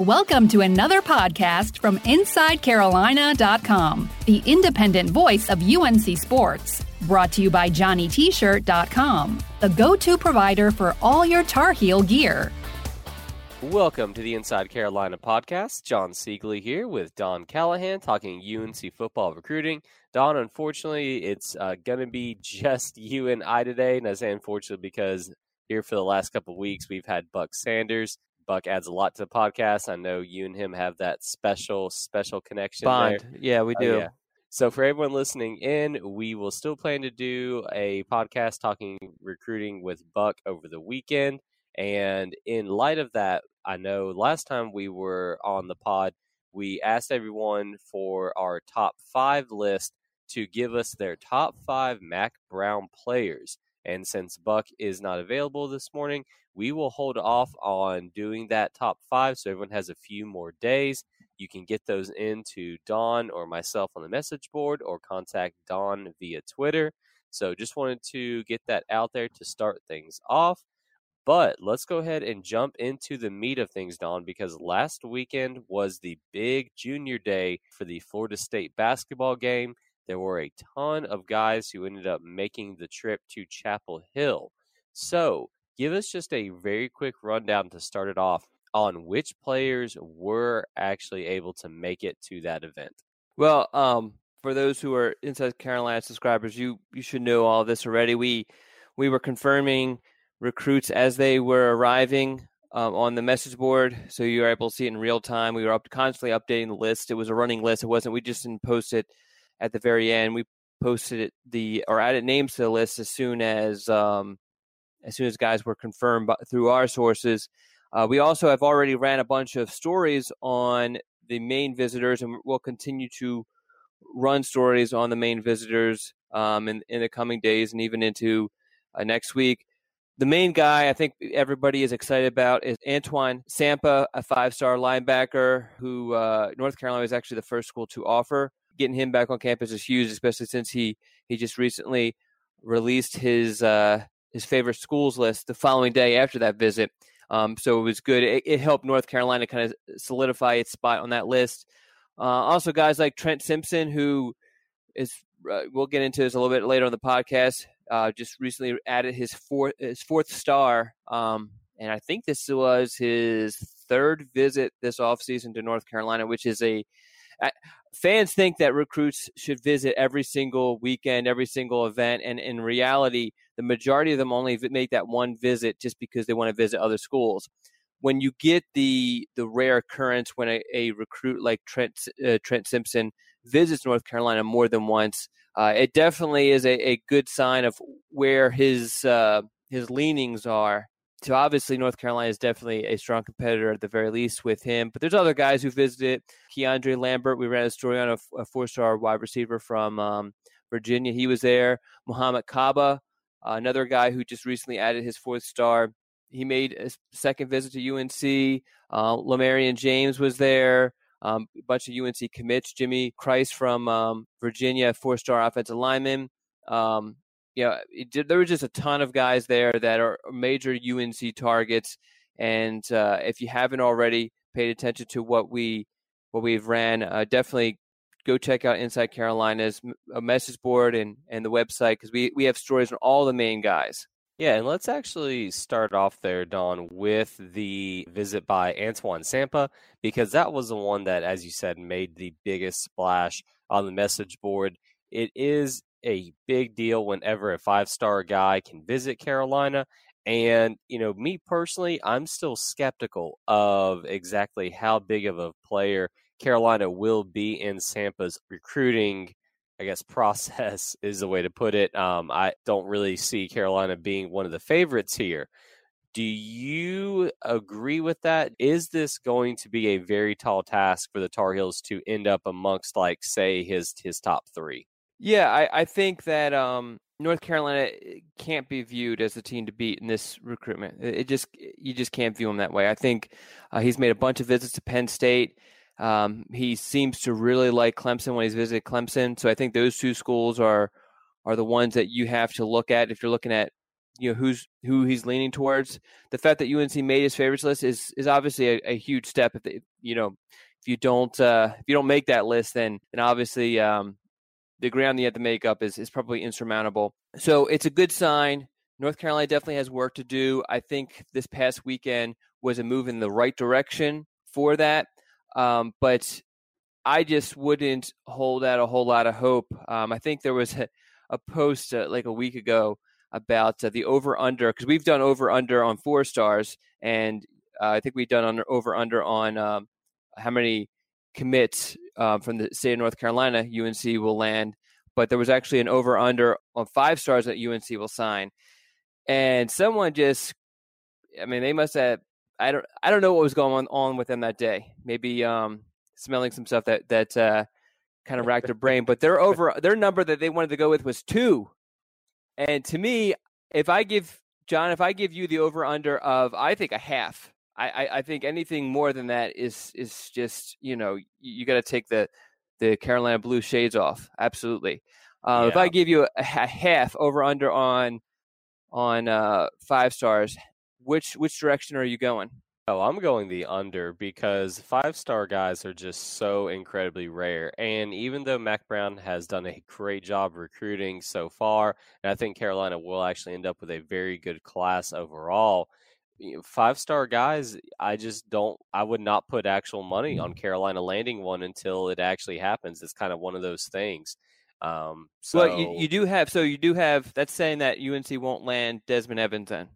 Welcome to another podcast from InsideCarolina.com, the independent voice of UNC Sports. Brought to you by JohnnyT-shirt.com, the go-to provider for all your Tar Heel gear. Welcome to the Inside Carolina podcast. Jon Seiglie here with Don Callahan talking UNC football recruiting. Don, unfortunately, it's uh, going to be just you and I today. And I say unfortunately because here for the last couple weeks we've had Buck Sanders Buck adds a lot to the podcast. I know you and him have that special, special connection. Bond. There. Yeah, we Oh, do. yeah. So for everyone listening in, we will still plan to do a podcast talking recruiting with Buck over the weekend. And in light of that, I know last time we were on the pod, we asked everyone for our top five list to give us their top five Mack Brown players. And since Buck is not available this morning, we will hold off on doing that top five so everyone has a few more days. You can get those into Don or myself on the message board or contact Don via Twitter. So just wanted to get that out there to start things off. But let's go ahead and jump into the meat of things, Don, because last weekend was the big junior day for the Florida State basketball game. There were a ton of guys who ended up making the trip to Chapel Hill. So, give us just a very quick rundown to start it off on which players were actually able to make it to that event. Well, um, for those who are Inside Carolina subscribers, you you should know all this already. We we were confirming recruits as they were arriving um, on the message board, so you were able to see it in real time. We were up constantly updating the list. It was a running list. It wasn't. We just didn't post it at the very end. We posted it the or added names to the list as soon as um, as soon as guys were confirmed by, through our sources. Uh, we also have already ran a bunch of stories on the main visitors, and we'll continue to run stories on the main visitors um, in, in the coming days and even into uh, next week. The main guy I think everybody is excited about is Antoine Sampah, a five star linebacker who uh, North Carolina was actually the first school to offer. Getting him back on campus is huge, especially since he, he just recently released his uh, his favorite schools list the following day after that visit. Um, so it was good. It, it, helped North Carolina kind of solidify its spot on that list. Uh, also, guys like Trent Simpson, who is uh, we'll get into this a little bit later on the podcast. Uh, just recently added his fourth his fourth star, um, and I think this was his third visit this offseason to North Carolina, which is a fans think that recruits should visit every single weekend, every single event, and in reality, the majority of them only make that one visit just because they want to visit other schools. When you get the the rare occurrence when a, a recruit like Trent uh, Trent Simpson visits North Carolina more than once, uh, it definitely is a, a, good sign of where his uh, his leanings are. So obviously, North Carolina is definitely a strong competitor at the very least with him. But there's other guys who visited. Keandre Lambert, we ran a story on a, a four-star wide receiver from um, Virginia. He was there. Muhammad Kaba, uh, another guy who just recently added his fourth star. He made a second visit to UNC. Uh, Lamarian James was there. Um, a bunch of UNC commits. Jimmy Christ from um, Virginia, four-star offensive lineman. Um, you know, did, there were just a ton of guys there that are major UNC targets. And uh, if you haven't already paid attention to what we what we've ran, uh, definitely go check out Inside Carolina's a message board and and the website because we we have stories on all the main guys. Yeah, and let's actually start off there, Don, with the visit by Antoine Sampah, because that was the one that, as you said, made the biggest splash on the message board. It is a big deal whenever a five star guy can visit Carolina. And, you know, me personally, I'm still skeptical of exactly how big of a player Carolina will be in Sampah's recruiting, I guess, process is the way to put it. Um, I don't really see Carolina being one of the favorites here. Do you agree with that? Is this going to be a very tall task for the Tar Heels to end up amongst, like, say, his his top three? Yeah, I, I think that um, North Carolina eh, can't be viewed as the team to beat in this recruitment. It just you just can't view him that way. I think uh, he's made a bunch of visits to Penn State. Um, he seems to really like Clemson when he's visited Clemson. So I think those two schools are are the ones that you have to look at if you're looking at you know who's who he's leaning towards. The fact that UNC made his favorites list is is obviously a, a huge step. If they, you know if you don't uh, if you don't make that list, then then obviously um, the ground you have to make up is is probably insurmountable. So it's a good sign. North Carolina definitely has work to do. I think this past weekend was a move in the right direction for that. Um, but I just wouldn't hold out a whole lot of hope. Um, I think there was a, a post uh, like a week ago about uh, the over under because we've done over under on four stars, and uh, I think we've done on, over under on um, how many commits um, from the state of North Carolina UNC will land. But there was actually an over under on five stars that UNC will sign, and someone just, I mean, they must have. I don't. I don't know what was going on with them that day. Maybe um, smelling some stuff that that uh, kind of racked their brain. But their over their number that they wanted to go with was two, and to me, if I give Jon, if I give you the over under of I think a half, I, I, I think anything more than that is is just you know you, you got to take the the Carolina blue shades off. Absolutely. Uh, yeah. If I give you a, a, half over under on on uh, five stars, which which direction are you going? Oh, I'm going the under because five star guys are just so incredibly rare. And even though Mack Brown has done a great job recruiting so far, and I think Carolina will actually end up with a very good class overall, five star guys, I just don't, I would not put actual money on Carolina landing one until it actually happens. It's kind of one of those things. Um, so well, you, you do have, so you do have, that's saying that UNC won't land Desmond Evans then.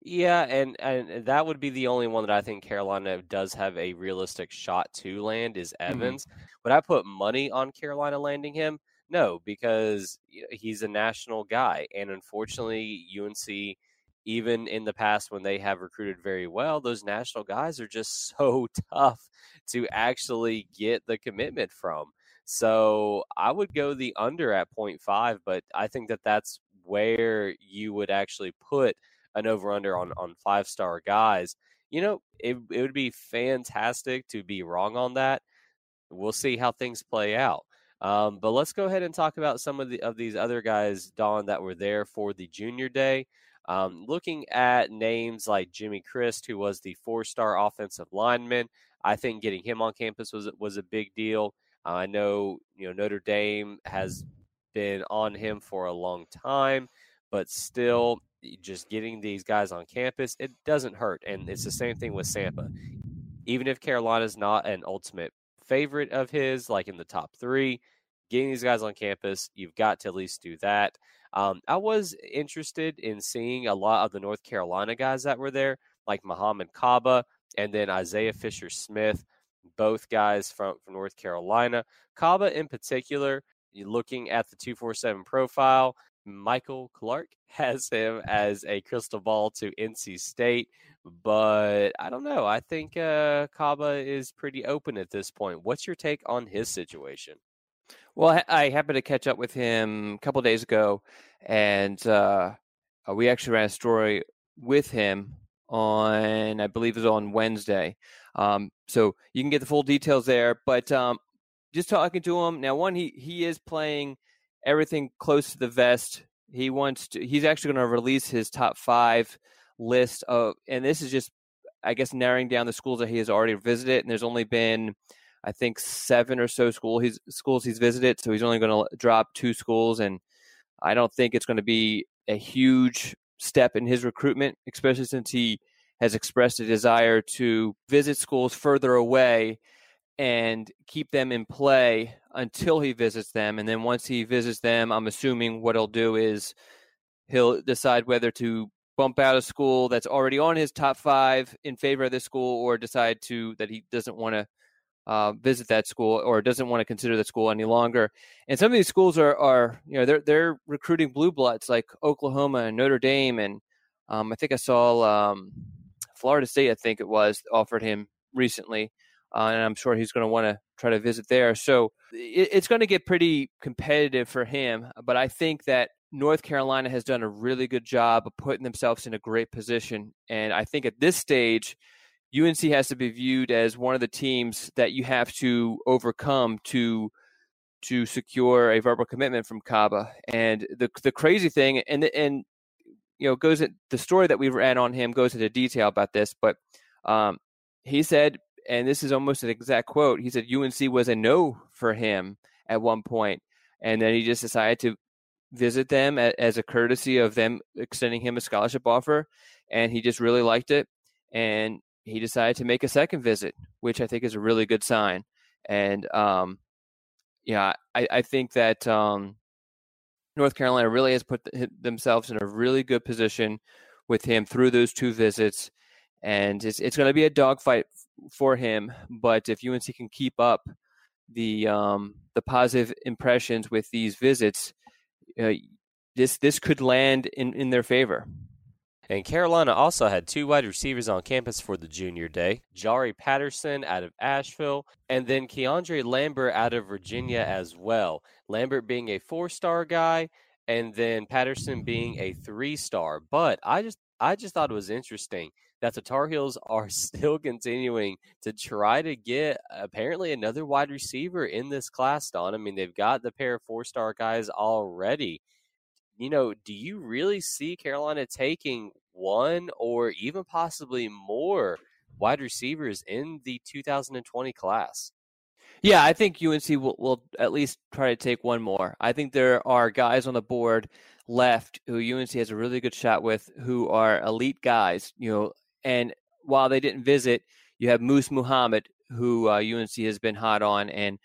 Yeah, and and that would be the only one that I think Carolina does have a realistic shot to land is mm-hmm. Evans. Mm-hmm. Would I put money on Carolina landing him? No, because he's a national guy, and unfortunately, UNC, even in the past when they have recruited very well, those national guys are just so tough to actually get the commitment from. So I would go the under at 0.5, but I think that that's where you would actually put an over under on on five star guys. You know, it it would be fantastic to be wrong on that. We'll see how things play out. Um, but let's go ahead and talk about some of the of these other guys, Don, that were there for the junior day. Um, looking at names like Jimmy Christ, who was the four-star offensive lineman, I think getting him on campus was was a big deal. Uh, I know you know Notre Dame has been on him for a long time, but still, just getting these guys on campus, it doesn't hurt. And it's the same thing with Sampah. Even if Carolina's not an ultimate favorite of his, like in the top three, getting these guys on campus, you've got to at least do that. Um, I was interested in seeing a lot of the North Carolina guys that were there, like Mohamed Kaba and then Isaiah Fisher Smith, both guys from, from North Carolina. Kaba, in particular, looking at the 247 profile, Michael Clark has him as a crystal ball to NC State, but I don't know. I think uh, Kaba is pretty open at this point. What's your take on his situation? Well, I happened to catch up with him a couple days ago, and uh, uh, we actually ran a story with him on, I believe it was on Wednesday. Um, so you can get the full details there. But um, just talking to him now, one he he is playing everything close to the vest. He wants to. He's actually going to release his top five list of, and this is just, I guess, narrowing down the schools that he has already visited. And there's only been, I think, seven or so school he's schools he's visited. So he's only going to drop two schools, and I don't think it's going to be a huge step in his recruitment, especially since he has expressed a desire to visit schools further away and keep them in play until he visits them. And then once he visits them, I'm assuming what he'll do is he'll decide whether to bump out a school that's already on his top five in favor of this school or decide to that he doesn't want to uh, visit that school or doesn't want to consider the school any longer. And some of these schools are, are you know, they're they're recruiting blue bloods like Oklahoma and Notre Dame, and um, I think I saw um, Florida State. I think it was offered him recently uh, and I'm sure he's going to want to try to visit there. So it, it's going to get pretty competitive for him. But I think that North Carolina has done a really good job of putting themselves in a great position. And I think at this stage, UNC has to be viewed as one of the teams that you have to overcome to to secure a verbal commitment from Kaba. And the the crazy thing, and and you know goes the story that we ran on him goes into detail about this, but um, he said, and this is almost an exact quote. He said UNC was a no for him at one point, and then he just decided to visit them as a courtesy of them extending him a scholarship offer, and he just really liked it, and he decided to make a second visit, which I think is a really good sign. And um, yeah, I, I think that um, North Carolina really has put themselves in a really good position with him through those two visits, and it's it's going to be a dogfight for him. But if UNC can keep up the um, the positive impressions with these visits, uh, this this could land in, in their favor. And Carolina also had two wide receivers on campus for the junior day Jari Patterson out of Asheville, and then Keandre Lambert out of Virginia as well. Lambert being a four star guy, and then Patterson being a three star. But I just I just thought it was interesting that the Tar Heels are still continuing to try to get apparently another wide receiver in this class, Don. I mean, they've got the pair of four star guys already you know, do you really see Carolina taking one or even possibly more wide receivers in the 2020 class? Yeah, I think UNC will, will at least try to take one more. I think there are guys on the board left who UNC has a really good shot with who are elite guys, you know, and while they didn't visit, you have Moose Muhammad, who uh, UNC has been hot on, and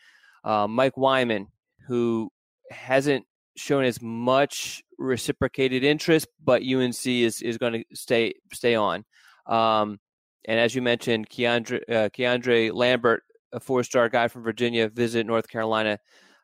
uh, Mike Wyman, who hasn't shown as much reciprocated interest, but UNC is is going to stay stay on. Um, and as you mentioned, Keandre, uh, Keandre Lambert, a four star guy from Virginia, visited North Carolina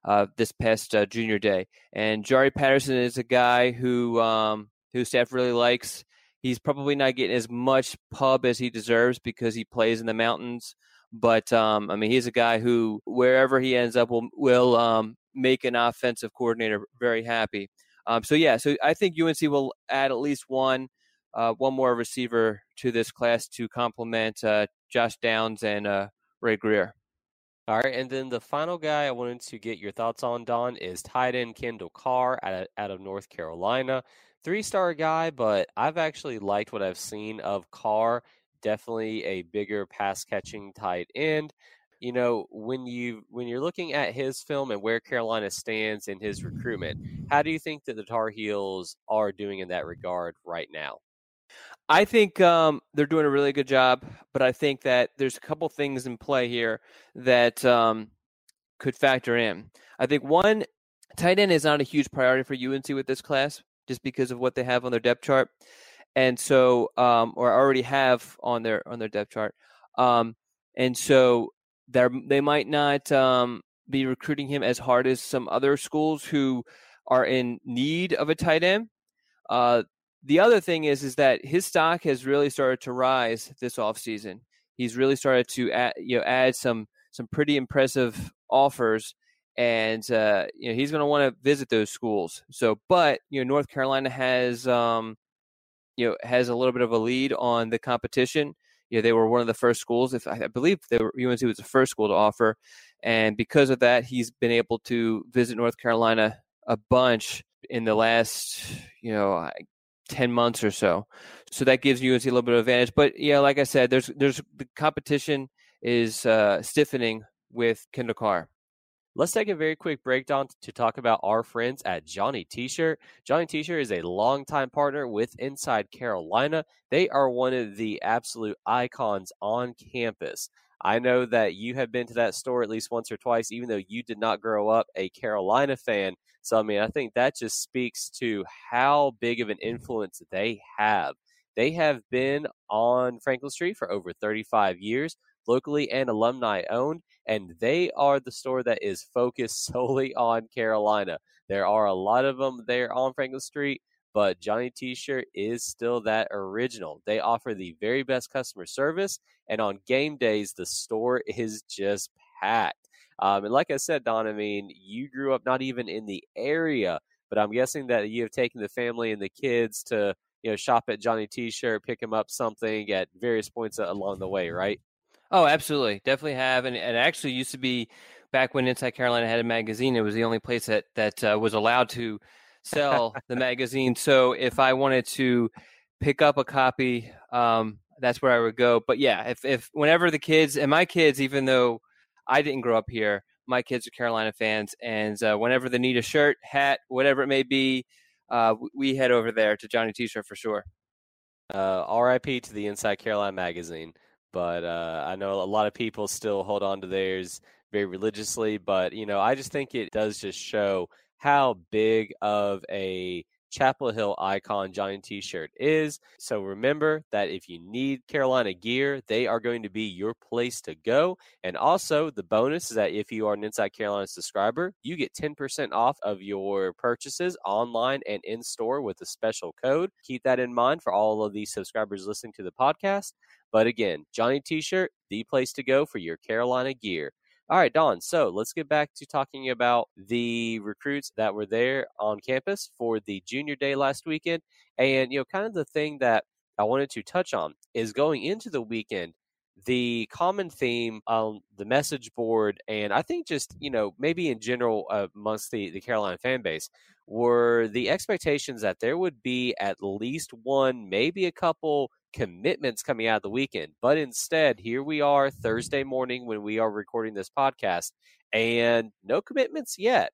uh, this past uh, junior day. And Jari Patterson is a guy who um, who staff really likes. He's probably not getting as much pub as he deserves because he plays in the mountains. But um, I mean, he's a guy who wherever he ends up will will um, make an offensive coordinator very happy. Um, so yeah, so I think UNC will add at least one uh, one more receiver to this class to complement uh, Josh Downs and uh, Ray Greer. All right, and then the final guy I wanted to get your thoughts on, Don, is tight end Kendall Carr out of, out of North Carolina. Three star guy, but I've actually liked what I've seen of Carr. Definitely a bigger pass catching tight end you know when you when you're looking at his film and where Carolina stands in his recruitment, how do you think that the Tar Heels are doing in that regard right now? I think um, they're doing a really good job, but I think that there's a couple things in play here that um, could factor in. I think one, tight end is not a huge priority for UNC with this class, just because of what they have on their depth chart, and so um, or already have on their on their depth chart. Um, and so they might not um, be recruiting him as hard as some other schools who are in need of a tight end. Uh, the other thing is is that his stock has really started to rise this offseason. He's really started to add, you know add some some pretty impressive offers, and uh, you know he's going to want to visit those schools. So, but you know North Carolina has um, you know has a little bit of a lead on the competition you know, they were one of the first schools. If I believe they were, UNC was the first school to offer, and because of that, he's been able to visit North Carolina a bunch in the last, you know, ten months or so. So that gives UNC a little bit of advantage. But yeah, like I said, there's there's the competition is uh, stiffening with Kendall Carr. Let's take a very quick breakdown to talk about our friends at Johnny T-shirt. Johnny T-shirt is a longtime partner with Inside Carolina. They are one of the absolute icons on campus. I know that you have been to that store at least once or twice, even though you did not grow up a Carolina fan. So, I mean, I think that just speaks to how big of an influence they have. They have been on Franklin Street for over 35 years locally and alumni owned, and they are the store that is focused solely on Carolina. There are a lot of them there on Franklin Street, but Johnny T-shirt is still that original. They offer the very best customer service, and on game days, the store is just packed. Um, and like I said, Don, I mean, you grew up not even in the area, but I'm guessing that you have taken the family and the kids to, you know, shop at Johnny T-shirt, pick them up something at various points along the way, right? Oh, absolutely, definitely have, and it actually used to be back when Inside Carolina had a magazine. It was the only place that that uh, was allowed to sell the magazine. So if I wanted to pick up a copy, um, that's where I would go. But yeah, if if whenever the kids and my kids, even though I didn't grow up here, my kids are Carolina fans, and uh, whenever they need a shirt, hat, whatever it may be, uh, we head over there to Johnny T-shirt for sure. Uh, R.I.P. to the Inside Carolina magazine. But uh, I know a lot of people still hold on to theirs very religiously. But you know, I just think it does just show how big of a Chapel Hill icon Johnny T shirt is. So remember that if you need Carolina gear, they are going to be your place to go. And also, the bonus is that if you are an Inside Carolina subscriber, you get 10% off of your purchases online and in store with a special code. Keep that in mind for all of these subscribers listening to the podcast. But again, Johnny T shirt, the place to go for your Carolina gear. All right, Don. So let's get back to talking about the recruits that were there on campus for the junior day last weekend. And, you know, kind of the thing that I wanted to touch on is going into the weekend, the common theme on the message board, and I think just, you know, maybe in general amongst the, the Carolina fan base, were the expectations that there would be at least one, maybe a couple commitments coming out of the weekend. But instead, here we are Thursday morning when we are recording this podcast, and no commitments yet.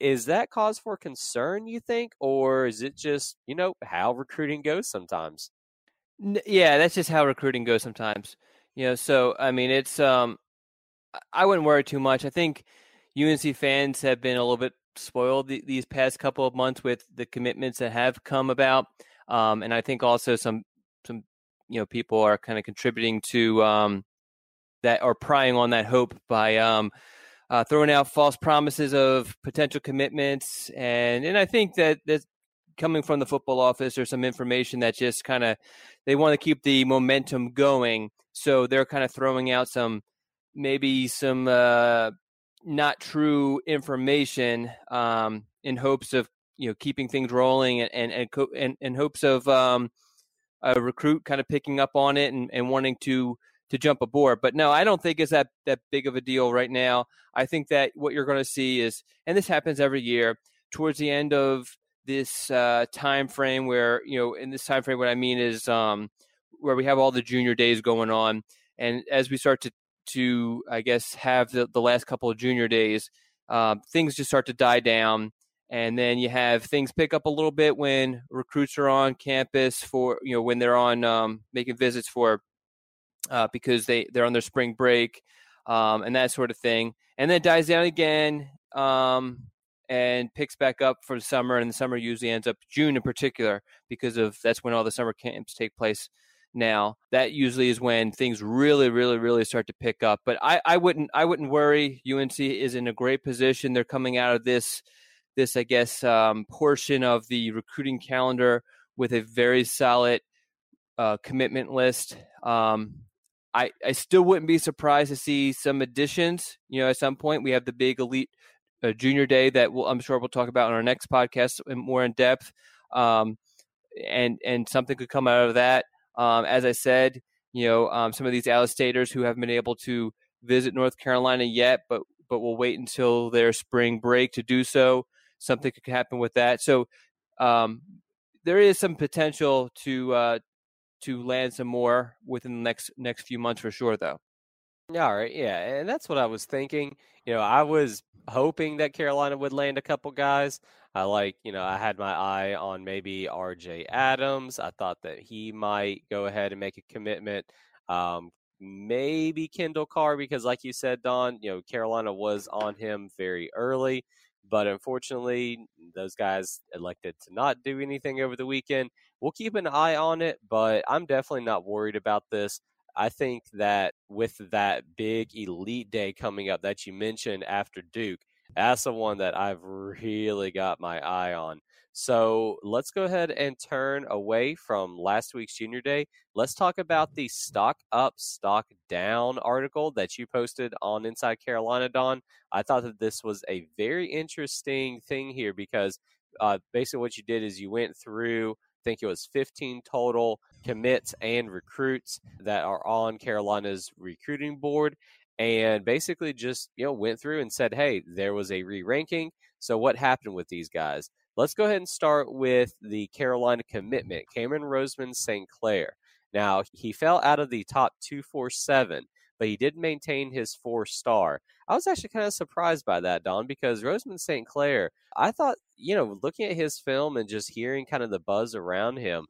Is that cause for concern, you think, or is it just, you know, how recruiting goes sometimes? Yeah, that's just how recruiting goes sometimes. You know, so I mean, it's um I wouldn't worry too much. I think UNC fans have been a little bit spoiled these past couple of months with the commitments that have come about. Um, and I think also some some you know people are kind of contributing to um, that or prying on that hope by um, uh, throwing out false promises of potential commitments, and and I think that that's coming from the football office or some information that just kind of they want to keep the momentum going, so they're kind of throwing out some maybe some uh, not true information um, in hopes of you know keeping things rolling and and and, and, and hopes of um, a recruit kind of picking up on it and, and wanting to to jump aboard. But no, I don't think it's that that big of a deal right now. I think that what you're going to see is, and this happens every year, towards the end of this uh, time frame, where you know, in this time frame, what I mean is um, where we have all the junior days going on, and as we start to to I guess have the, the last couple of junior days, um, things just start to die down and then you have things pick up a little bit when recruits are on campus for you know when they're on um, making visits for uh, because they they're on their spring break um, and that sort of thing. And then it dies down again um, and picks back up for the summer and the summer usually ends up june in particular because of that's when all the summer camps take place now. That usually is when things really really really start to pick up. But i i wouldn't i wouldn't worry. Unc is in a great position. They're coming out of this this, I guess, um, portion of the recruiting calendar with a very solid uh, commitment list. Um, I, I still wouldn't be surprised to see some additions. You know, at some point we have the big elite uh, junior day that we'll, I'm sure we'll talk about on our next podcast more in depth. Um, and and something could come out of that. Um, as I said, you know, um, some of these Out-of-Staters who haven't been able to visit North Carolina yet, but but will wait until their spring break to do so something could happen with that. So um, there is some potential to uh, to land some more within the next next few months for sure, though. All right, yeah, and that's what I was thinking. You know, I was hoping that Carolina would land a couple guys. I like, you know, I had my eye on maybe R.J. Adams. I thought that he might go ahead and make a commitment. Um, maybe Kendall Carr because, like you said, Don, you know, Carolina was on him very early. But unfortunately, those guys elected to not do anything over the weekend. We'll keep an eye on it, but I'm definitely not worried about this. I think that with that big elite day coming up that you mentioned after Duke, that's the one that I've really got my eye on. So let's go ahead and turn away from last week's junior day. Let's talk about the stock up, stock down article that you posted on Inside Carolina, Don. I thought that this was a very interesting thing here because uh, basically what you did is you went through, I think it was 15 total commits and recruits that are on Carolina's recruiting board and basically just you know went through and said hey there was a re-ranking so what happened with these guys Let's go ahead and start with the Carolina commitment, Cameron Roseman St. Clair. Now, he fell out of the top 247, but he did maintain his four star. I was actually kind of surprised by that, Don, because Roseman St. Clair, I thought, you know, looking at his film and just hearing kind of the buzz around him,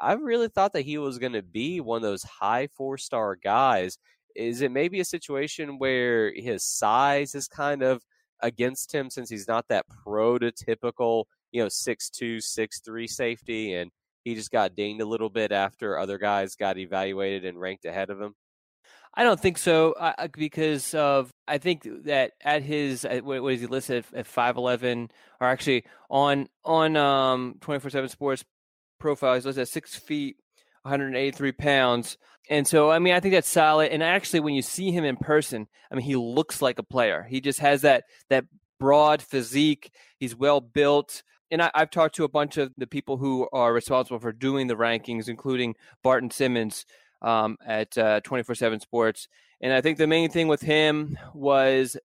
I really thought that he was going to be one of those high four star guys. Is it maybe a situation where his size is kind of against him since he's not that prototypical you know six two six three safety, and he just got dinged a little bit after other guys got evaluated and ranked ahead of him? I don't think so uh, because of I think that at his what is he listed at five eleven or actually on on um twenty four seven Sports profile he's listed at six feet 183 pounds. And so, I mean, I think that's solid. And actually, when you see him in person, I mean, he looks like a player. He just has that that broad physique. He's well built and I, have talked to a bunch of the people who are responsible for doing the rankings, including Barton Simmons um, at uh, 24 7 Sports. And I think the main thing with him was,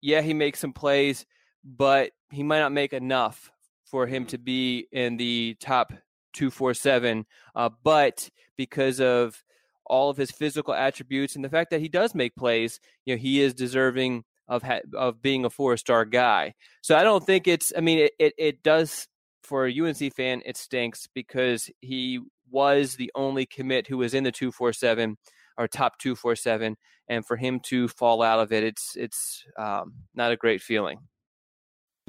yeah, he makes some plays, but he might not make enough for him to be in the top 247. Uh, but because of all of his physical attributes and the fact that he does make plays, you know, he is deserving of ha- of being a four star guy. So I don't think it's. I mean, it, it, it does for a UNC fan. It stinks because he was the only commit who was in the two four seven or top two four seven, and for him to fall out of it, it's it's um, not a great feeling.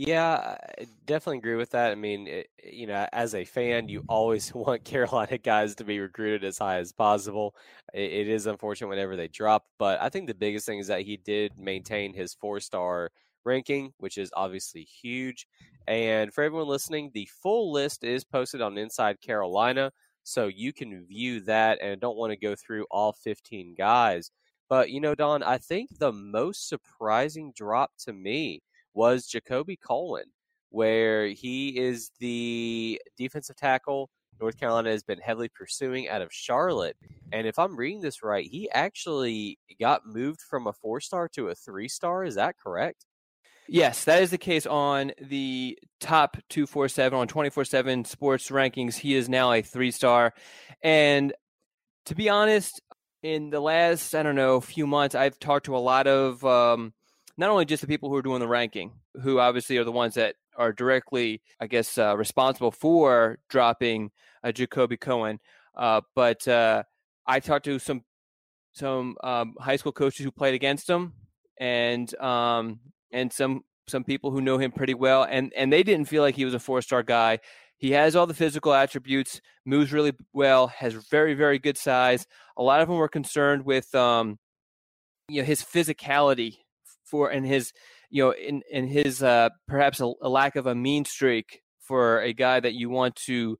Yeah, I definitely agree with that. I mean, it, you know, as a fan, you always want Carolina guys to be recruited as high as possible. It, it is unfortunate whenever they drop, but I think the biggest thing is that he did maintain his four star ranking, which is obviously huge. And for everyone listening, the full list is posted on Inside Carolina, so you can view that and I don't want to go through all 15 guys. But, you know, Don, I think the most surprising drop to me was Jacoby Cohen, where he is the defensive tackle North Carolina has been heavily pursuing out of Charlotte. And if I'm reading this right, he actually got moved from a four star to a three star. Is that correct? Yes, that is the case on the top 247 on 24 7 sports rankings. He is now a three star. And to be honest, in the last, I don't know, few months, I've talked to a lot of um, not only just the people who are doing the ranking, who obviously are the ones that are directly, I guess, uh, responsible for dropping uh, Jacoby Cohen, uh, but uh, I talked to some some um, high school coaches who played against him, and um, and some some people who know him pretty well, and and they didn't feel like he was a four star guy. He has all the physical attributes, moves really well, has very very good size. A lot of them were concerned with um, you know his physicality for and his you know in in his uh, perhaps a, a, lack of a mean streak for a guy that you want to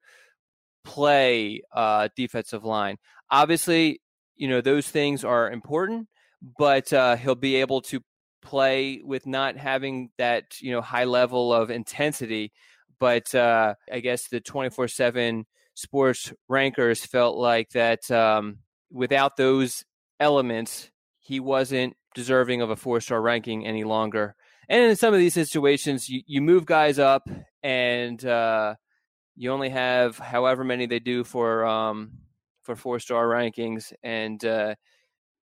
play uh, defensive line. Obviously, you know those things are important, but uh, he'll be able to play with not having that you know high level of intensity. But uh, I guess the twenty four seven sports rankers felt like that um, without those elements, he wasn't deserving of a four star ranking any longer. And in some of these situations, you, you move guys up and uh, you only have however many they do for um, for four star rankings, and uh,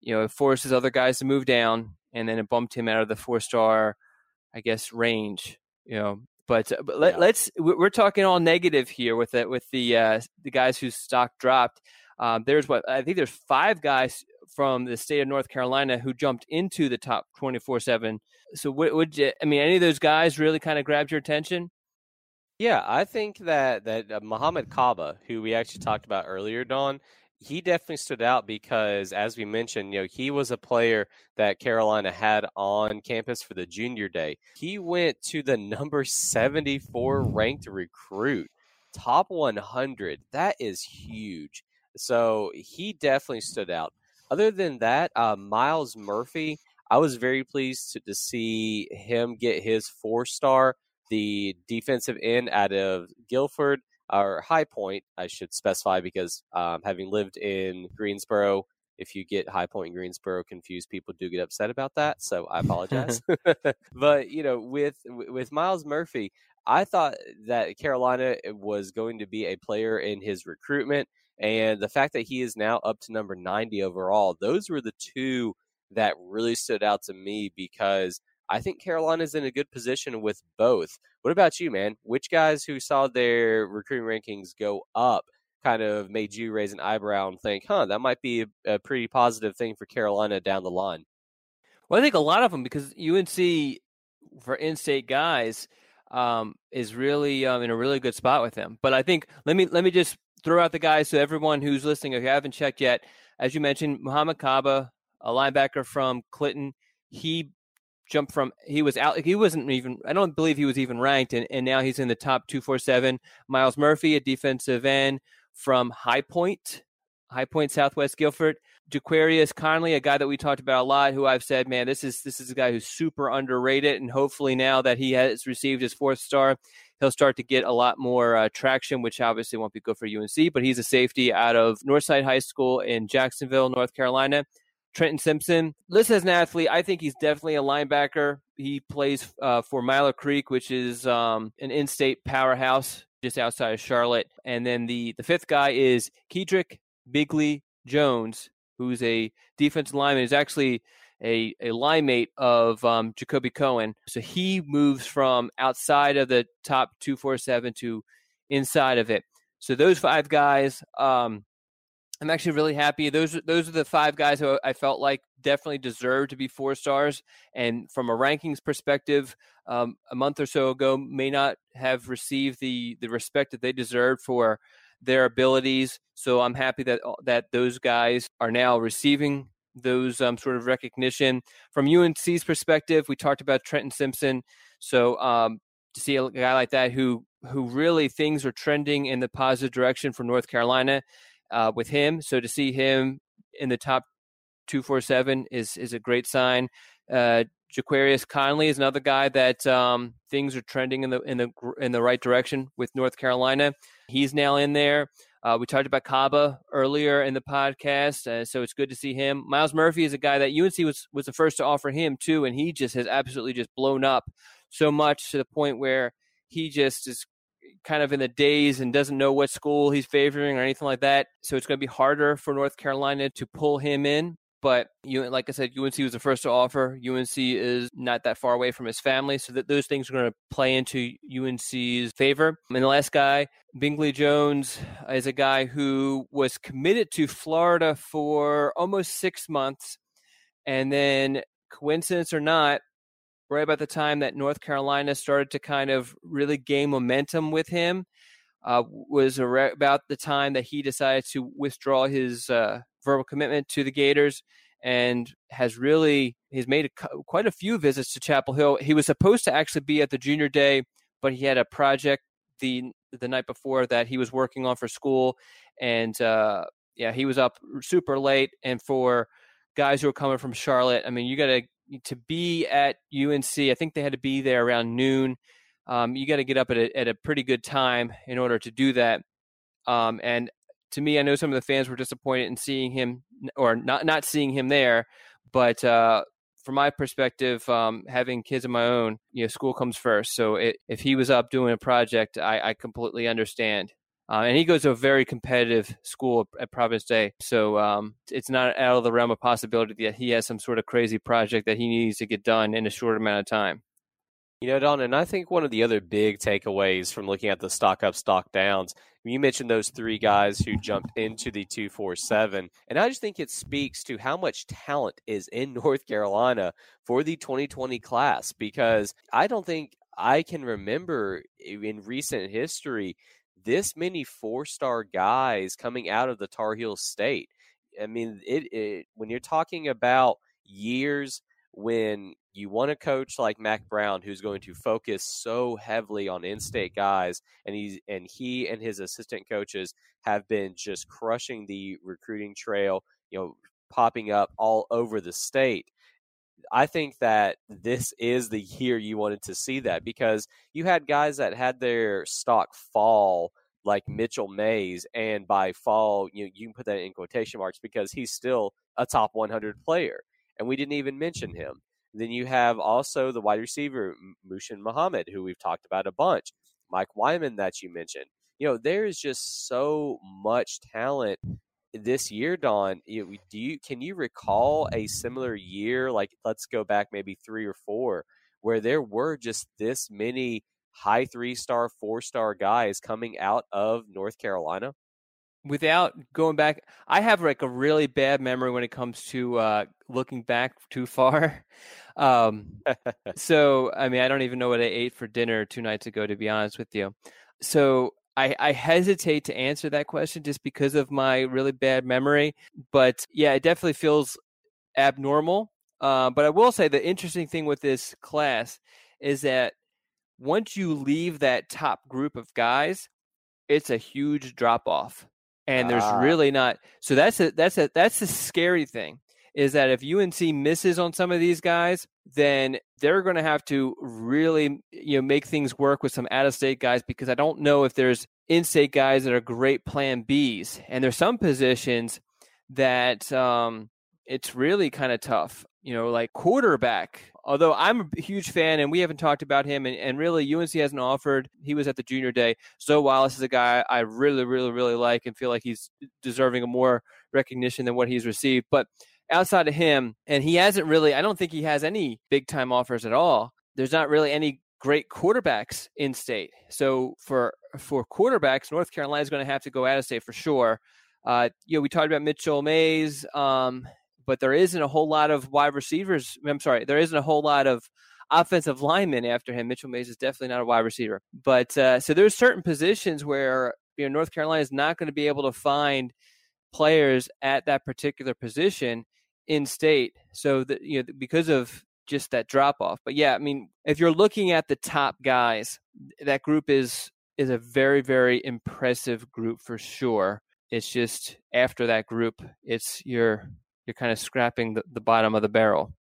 you know it forces other guys to move down, and then it bumped him out of the four star, I guess, range. You know, but, uh, but let, us we're talking all negative here with the with the uh, the guys whose stock dropped. Um, there's what I think there's five guys from the state of North Carolina who jumped into the top 24 7. So, would, would you, I mean, any of those guys really kind of grabbed your attention? Yeah, I think that that uh, Muhammad Kaba, who we actually talked about earlier, Don, he definitely stood out because, as we mentioned, you know, he was a player that Carolina had on campus for the junior day. He went to the number 74 ranked recruit, top 100. That is huge. So he definitely stood out. Other than that, uh, Myles Murphy, I was very pleased to, to see him get his four star, the defensive end out of Guilford or High Point, I should specify because um, having lived in Greensboro, if you get High Point and Greensboro confused, people do get upset about that. So I apologize. but you know, with with Myles Murphy, I thought that Carolina was going to be a player in his recruitment. And the fact that he is now up to number 90 overall, those were the two that really stood out to me because I think Carolina's in a good position with both. What about you, man? Which guys who saw their recruiting rankings go up kind of made you raise an eyebrow and think, huh, that might be a, pretty positive thing for Carolina down the line? Well, I think a lot of them because UNC for in-state guys um, is really um, in a really good spot with them. But I think let me let me just throw out the guys so everyone who's listening, if you haven't checked yet, as you mentioned, Muhammad Kaba, a linebacker from Clinton, he jumped from he was out he wasn't even I don't believe he was even ranked and, and now he's in the top 247 Myles Murphy a defensive end from High Point High Point Southwest Guilford. Jaquarius Conley a guy that we talked about a lot who I've said man this is this is a guy who's super underrated and hopefully now that he has received his fourth star he'll start to get a lot more uh, traction which obviously won't be good for UNC but he's a safety out of Northside High School in Jacksonville North Carolina Trenton Simpson. Listed as an athlete, I think he's definitely a linebacker. He plays uh, for Mallard Creek, which is um, an in-state powerhouse just outside of Charlotte. And then the the fifth guy is Kedrick Bingley Jones, who's a defensive lineman. He's actually a, a line mate of um, Jacoby Cohen. So he moves from outside of the top 247 to inside of it. So those five guys, um, I'm actually really happy. Those those are the five guys who I felt like definitely deserve to be four stars. And from a rankings perspective, um, a month or so ago, may not have received the the respect that they deserved for their abilities. So I'm happy that that those guys are now receiving those um, sort of recognition from UNC's perspective. We talked about Trenton Simpson, so um, to see a guy like that who who really things are trending in the positive direction for North Carolina uh, with him. So to see him in the top 247 is is a great sign. Uh, Jaquarius Conley is another guy that um, things are trending in the in the in the right direction with North Carolina. He's now in there. Uh, we talked about Kaba earlier in the podcast, uh, so it's good to see him. Myles Murphy is a guy that UNC was was the first to offer him too, and he just has absolutely just blown up so much to the point where he just is kind of in the days and doesn't know what school he's favoring or anything like that. So it's going to be harder for North Carolina to pull him in. But you, like I said, UNC was the first to offer. UNC is not that far away from his family, so that those things are going to play into UNC's favor. And the last guy, Bingley Jones, is a guy who was committed to Florida for almost six months, and then coincidence or not, right about the time that North Carolina started to kind of really gain momentum with him. Uh, was about the time that he decided to withdraw his uh, verbal commitment to the Gators and has really he's made a, quite a few visits to Chapel Hill. He was supposed to actually be at the junior day, but he had a project the the night before that he was working on for school, and uh, yeah, he was up super late. And for guys who are coming from Charlotte, I mean, you got to to be at UNC, I think they had to be there around noon. Um, you got to get up at a, at a pretty good time in order to do that. Um, and to me, I know some of the fans were disappointed in seeing him or not not seeing him there, but uh, from my perspective, um, having kids of my own, you know, school comes first. So it, if he was up doing a project, I, I completely understand. Uh, and he goes to a very competitive school at Providence Day. So um, it's not out of the realm of possibility that he has some sort of crazy project that he needs to get done in a short amount of time. You know, Don, and I think one of the other big takeaways from looking at the stock up, stock downs, you mentioned those three guys who jumped into the 247. And I just think it speaks to how much talent is in North Carolina for the 2020 class because I don't think I can remember in recent history this many four star guys coming out of the Tar Heel State. I mean, it, it when you're talking about years when you want a coach like Mack Brown who's going to focus so heavily on in-state guys and he's and he and his assistant coaches have been just crushing the recruiting trail, you know, popping up all over the state. I think that this is the year you wanted to see that because you had guys that had their stock fall like Mitchell Mayes, and by fall, you you can put that in quotation marks because he's still a top 100 player, and we didn't even mention him. Then you have also the wide receiver, Muhsin Muhammad, who we've talked about a bunch. Mike Wyman, that you mentioned. You know, there is just so much talent this year, Don. Do you can you recall a similar year? Like, let's go back maybe three or four, where there were just this many high three star, four star guys coming out of North Carolina? Without going back, I have like a really bad memory when it comes to uh, looking back too far. Um, so, I mean, I don't even know what I ate for dinner two nights ago, to be honest with you. So, I, I hesitate to answer that question just because of my really bad memory. But yeah, it definitely feels abnormal. Uh, but I will say the interesting thing with this class is that once you leave that top group of guys, it's a huge drop off. And there's ah. really not so that's a that's a that's the scary thing is that if UNC misses on some of these guys, then they're going to have to really you know make things work with some out of state guys because I don't know if there's in state guys that are great plan Bs. And there's some positions that um, it's really kind of tough. You know, like quarterback although I'm a huge fan, and we haven't talked about him, and, and really UNC hasn't offered. He was at the junior day. Zoe Wallace is a guy I really, really, really like, and feel like he's deserving of more recognition than what he's received. But outside of him, and he hasn't really. I don't think he has any big time offers at all. There's not really any great quarterbacks in state. So for for quarterbacks, North Carolina is going to have to go out of state for sure. Uh, you know, we talked about Mitchell Mayes. Um, but there isn't a whole lot of wide receivers. I'm sorry, there isn't a whole lot of offensive linemen after him. Mitchell Mayes is definitely not a wide receiver. But uh, so there's certain positions where you know North Carolina is not going to be able to find players at that particular position in state. So that you know because of just that drop off. But yeah, I mean, if you're looking at the top guys, that group is is a very very impressive group for sure. It's just after that group, it's your you're kind of scrapping the, the bottom of the barrel.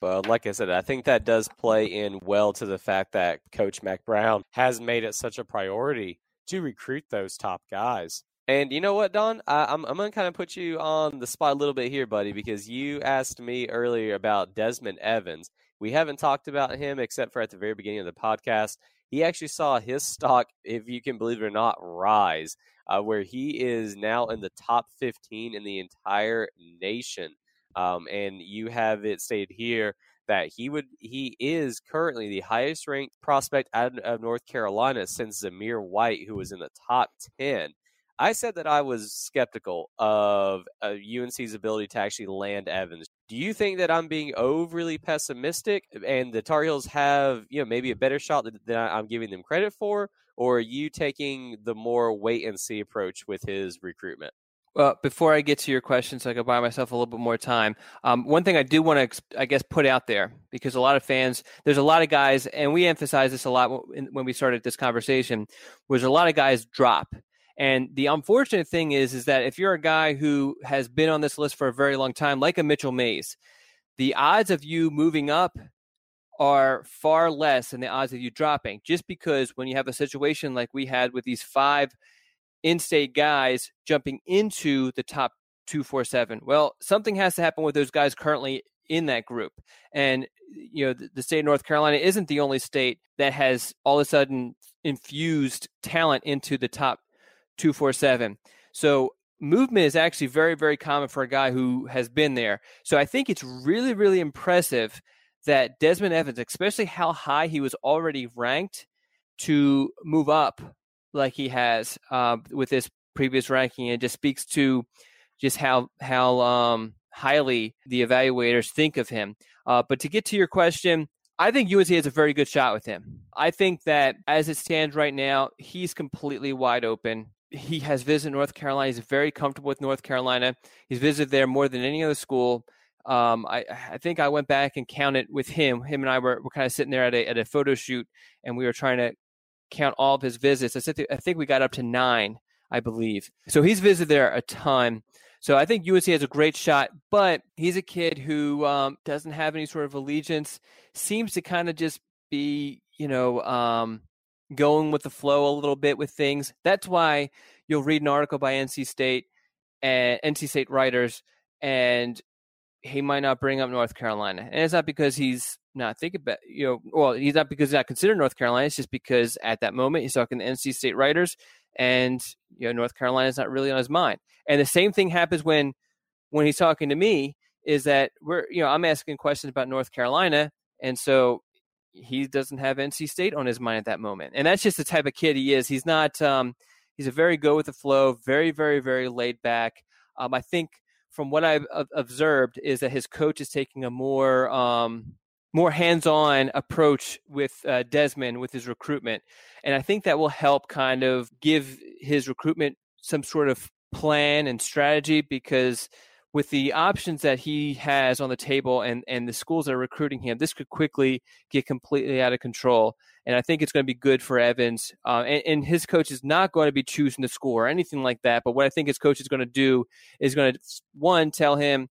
Well, like I said, I think that does play in well to the fact that Coach Mack Brown has made it such a priority to recruit those top guys. And you know what, Don? I, I'm, I'm going to kind of put you on the spot a little bit here, buddy, because you asked me earlier about Desmond Evans. We haven't talked about him except for at the very beginning of the podcast. He actually saw his stock, if you can believe it or not, rise uh, where he is now in the top 15 in the entire nation. Um, and you have it stated here that he would he is currently the highest ranked prospect out of North Carolina since Zamir White, who was in the top 10. I said that I was skeptical of uh, UNC's ability to actually land Evans. Do you think that I'm being overly pessimistic and the Tar Heels have, you know, maybe a better shot than I'm giving them credit for? Or are you taking the more wait and see approach with his recruitment? Well, before I get to your question, so I can buy myself a little bit more time, um, one thing I do want to, I guess, put out there because a lot of fans, there's a lot of guys, and we emphasize this a lot when we started this conversation, was a lot of guys drop and the unfortunate thing is, is that if you're a guy who has been on this list for a very long time, like a Mitchell Mayes, the odds of you moving up are far less than the odds of you dropping. Just because when you have a situation like we had with these five in-state guys jumping into the top 247, well, something has to happen with those guys currently in that group. And you know, the, the, state of North Carolina isn't the only state that has all of a sudden infused talent into the top 247. So movement is actually very, very common for a guy who has been there. So I think it's really, really impressive that Desmond Evans, especially how high he was already ranked, to move up like he has uh, with this previous ranking. It just speaks to just how how um, highly the evaluators think of him. Uh, but to get to your question, I think UNC has a very good shot with him. I think that as it stands right now, he's completely wide open he has visited North Carolina. He's very comfortable with North Carolina. He's visited there more than any other school. Um, I, I think I went back and counted with him. Him and I were, were kind of sitting there at a, at a photo shoot, and we were trying to count all of his visits. I, said, I think we got up to nine, I believe. So he's visited there a ton. So I think UNC has a great shot, but he's a kid who um, doesn't have any sort of allegiance. Seems to kind of just be, you know, um, going with the flow a little bit with things. That's why you'll read an article by NC State and NC State writers, and he might not bring up North Carolina. And it's not because he's not thinking about, you know, well, he's not because he's not considering North Carolina. It's just because at that moment he's talking to NC State writers and, you know, North Carolina is not really on his mind. And the same thing happens when, when he's talking to me is that we're, you know, I'm asking questions about North Carolina. And so he doesn't have NC State on his mind at that moment. And that's just the type of kid he is. He's not, um, he's a very go with the flow, very, very, very laid back. Um, I think from what I've observed is that his coach is taking a more um, more hands-on approach with uh, Desmond with his recruitment, and I think that will help kind of give his recruitment some sort of plan and strategy because with the options that he has on the table and and the schools that are recruiting him, this could quickly get completely out of control. And I think it's going to be good for Evans. Uh, and, and, his coach is not going to be choosing the school or anything like that. But what I think his coach is going to do is going to one tell him,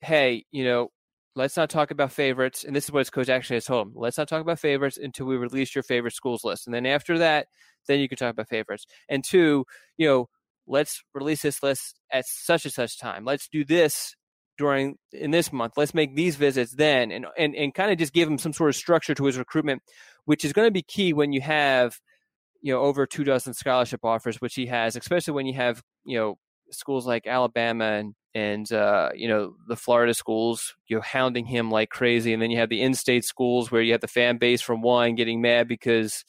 hey, you know, let's not talk about favorites. And this is what his coach actually has told him: let's not talk about favorites until we release your favorite schools list. And then after that, then you can talk about favorites. And two, you know let's release this list at such and such time. Let's do this during in this month. Let's make these visits then, and and and kind of just give him some sort of structure to his recruitment, which is going to be key when you have you know over two dozen scholarship offers, which he has, especially when you have you know schools like Alabama and and uh, you know the Florida schools, you know, hounding him like crazy, and then you have the in-state schools where you have the fan base from one getting mad because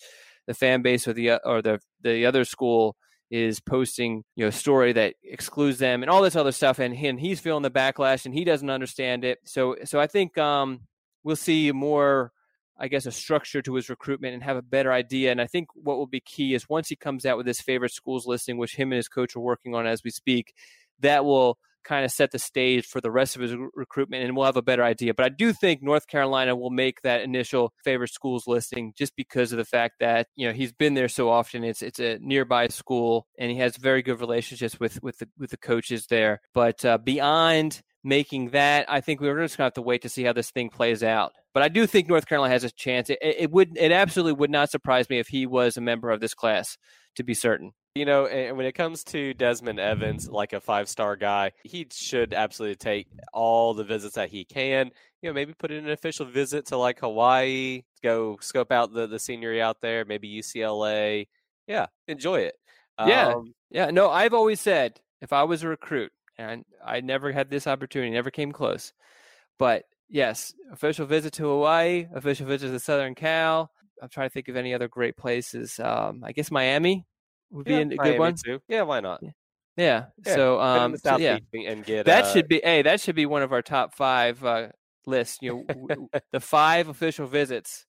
the fan base or the or the the other school is posting you know story that excludes them and all this other stuff and, and he's feeling the backlash and he doesn't understand it. So so i think um, we'll see more i guess a structure to his recruitment and have a better idea. And i think what will be key is once he comes out with his favorite schools listing which him and his coach are working on as we speak that will kind of set the stage for the rest of his recruitment and we'll have a better idea. But I do think North Carolina will make that initial favorite schools listing just because of the fact that, you know, he's been there so often. It's it's a nearby school and he has very good relationships with with the with the coaches there. But uh, beyond making that, I think we're just gonna have to wait to see how this thing plays out. But I do think North Carolina has a chance. It, it would it absolutely would not surprise me if he was a member of this class, to be certain. You know, and when it comes to Desmond Evans, like a five star guy, he should absolutely take all the visits that he can. You know, maybe put in an official visit to like Hawaii, go scope out the, the scenery out there, maybe UCLA. Yeah, enjoy it. Yeah. Um, yeah. No, I've always said if I was a recruit, and I never had this opportunity, never came close. But yes, official visit to Hawaii, official visit to Southern Cal. I'm trying to think of any other great places. Um, I guess Miami would be yeah, a Miami good one. Too. Yeah, why not? Yeah. Yeah. yeah. So, um, so yeah, and get that uh, should be. Hey, that should be one of our top five uh, lists. You know, the five official visits.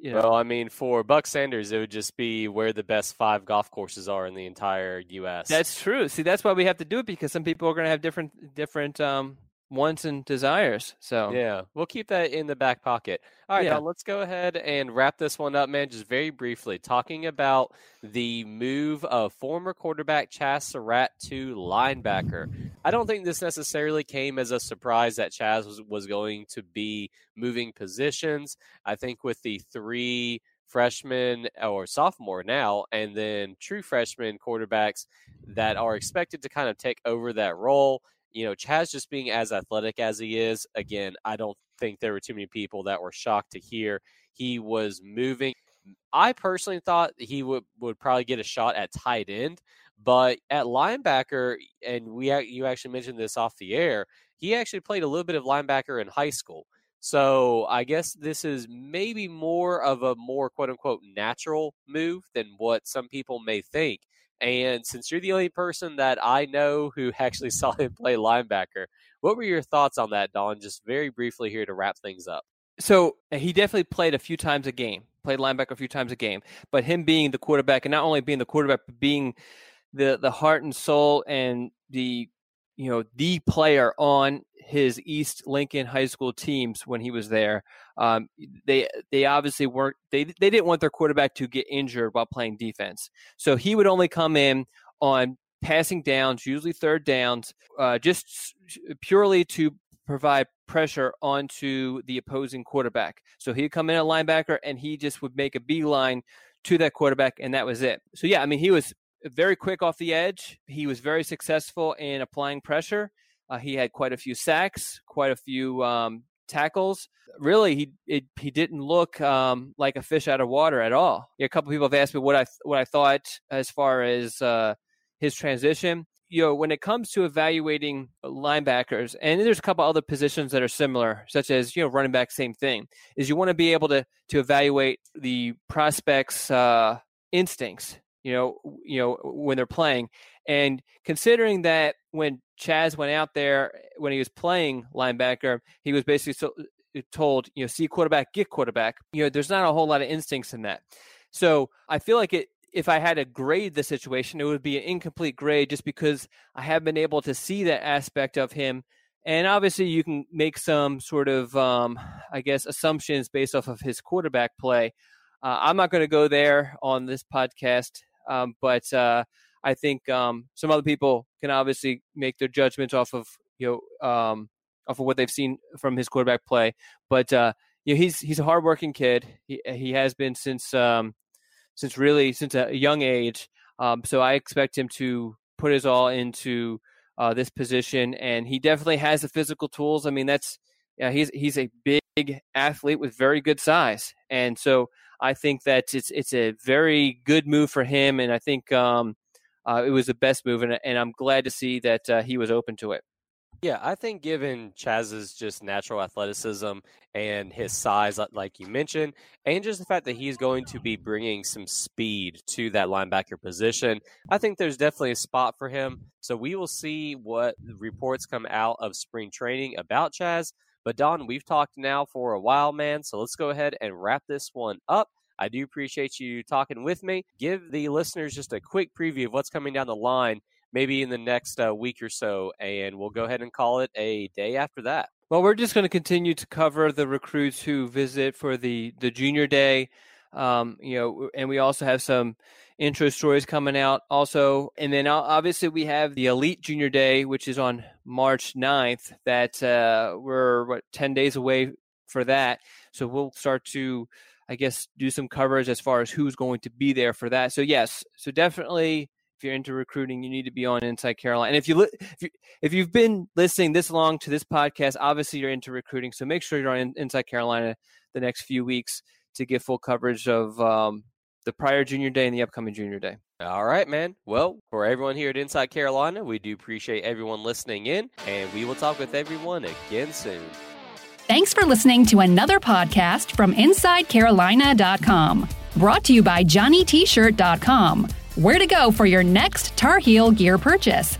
You know. Well, I mean, for Buck Sanders, it would just be where the best five golf courses are in the entire U.S. That's true. See, that's why we have to do it because some people are going to have different different um, wants and desires. So yeah, we'll keep that in the back pocket. All right, yeah. now let's go ahead and wrap this one up, man. Just very briefly, talking about the move of former quarterback Chazz Surratt to linebacker. I don't think this necessarily came as a surprise that Chazz was, was going to be moving positions. I think with the three freshmen or sophomore now, and then true freshman quarterbacks that are expected to kind of take over that role you know, Chazz just being as athletic as he is, again, I don't think there were too many people that were shocked to hear he was moving. I personally thought he would, would probably get a shot at tight end, but at linebacker, and we you actually mentioned this off the air, he actually played a little bit of linebacker in high school. So I guess this is maybe more of a more quote unquote natural move than what some people may think. And since you're the only person that I know who actually saw him play linebacker, what were your thoughts on that, Don? Just very briefly here to wrap things up. So uh, he definitely played a few times a game, played linebacker a few times a game. But him being the quarterback, and not only being the quarterback, but being the the heart and soul and the you know the player on his East Lincoln High School teams when he was there. Um, they they obviously weren't they they didn't want their quarterback to get injured while playing defense, so he would only come in on passing downs, usually third downs, uh, just purely to provide pressure onto the opposing quarterback. So he'd come in a linebacker and he just would make a beeline to that quarterback, and that was it. So yeah, I mean he was very quick off the edge. He was very successful in applying pressure. Uh, he had quite a few sacks, quite a few um, tackles. Really, he it, he didn't look um, like a fish out of water at all. a couple people have asked me what I what I thought as far as uh, his transition. You know, when it comes to evaluating linebackers, and there's a couple other positions that are similar, such as you know running back, same thing. Is you want to be able to to evaluate the prospects' uh, instincts. You know, you know when they're playing, and considering that when Chazz went out there when he was playing linebacker, he was basically so, uh, told, you know, see quarterback, get quarterback. You know, there's not a whole lot of instincts in that. So I feel like it. If I had to grade the situation, it would be an incomplete grade just because I have been able to see that aspect of him. And obviously, you can make some sort of, um, I guess, assumptions based off of his quarterback play. Uh, I'm not going to go there on this podcast, um, but uh, I think um, some other people can obviously make their judgments off of you know um, off of what they've seen from his quarterback play. But uh, you know, he's he's a hardworking kid. He he has been since um, since really since a young age. Um, so I expect him to put his all into uh, this position, and he definitely has the physical tools. I mean, that's yeah, he's he's a big athlete with very good size, and so I think that it's it's a very good move for him, and I think um, uh, it was the best move, and, and I'm glad to see that uh, he was open to it. Yeah, I think given Chazz's just natural athleticism and his size, like you mentioned, and just the fact that he's going to be bringing some speed to that linebacker position, I think there's definitely a spot for him. So we will see what reports come out of spring training about Chazz. But Don, we've talked now for a while, man. So let's go ahead and wrap this one up. I do appreciate you talking with me. Give the listeners just a quick preview of what's coming down the line, maybe in the next uh, week or so, and we'll go ahead and call it a day after that. Well, we're just going to continue to cover the recruits who visit for the the junior day. Um, you know, and we also have some intro stories coming out also. And then obviously we have the Elite Junior Day, which is on March 9th, that uh, we're, what, 10 days away for that. So we'll start to I guess, do some coverage as far as who's going to be there for that. So yes, so definitely if you're into recruiting, you need to be on Inside Carolina. And if you if you if you've been listening this long to this podcast, obviously you're into recruiting. So make sure you're on Inside Carolina the next few weeks to get full coverage of um, the prior junior day and the upcoming junior day. All right, man. Well, for everyone here at Inside Carolina, we do appreciate everyone listening in, and we will talk with everyone again soon. Thanks for listening to another podcast from InsideCarolina.com. Brought to you by JohnnyT-Shirt.com. Where to go for your next Tar Heel gear purchase.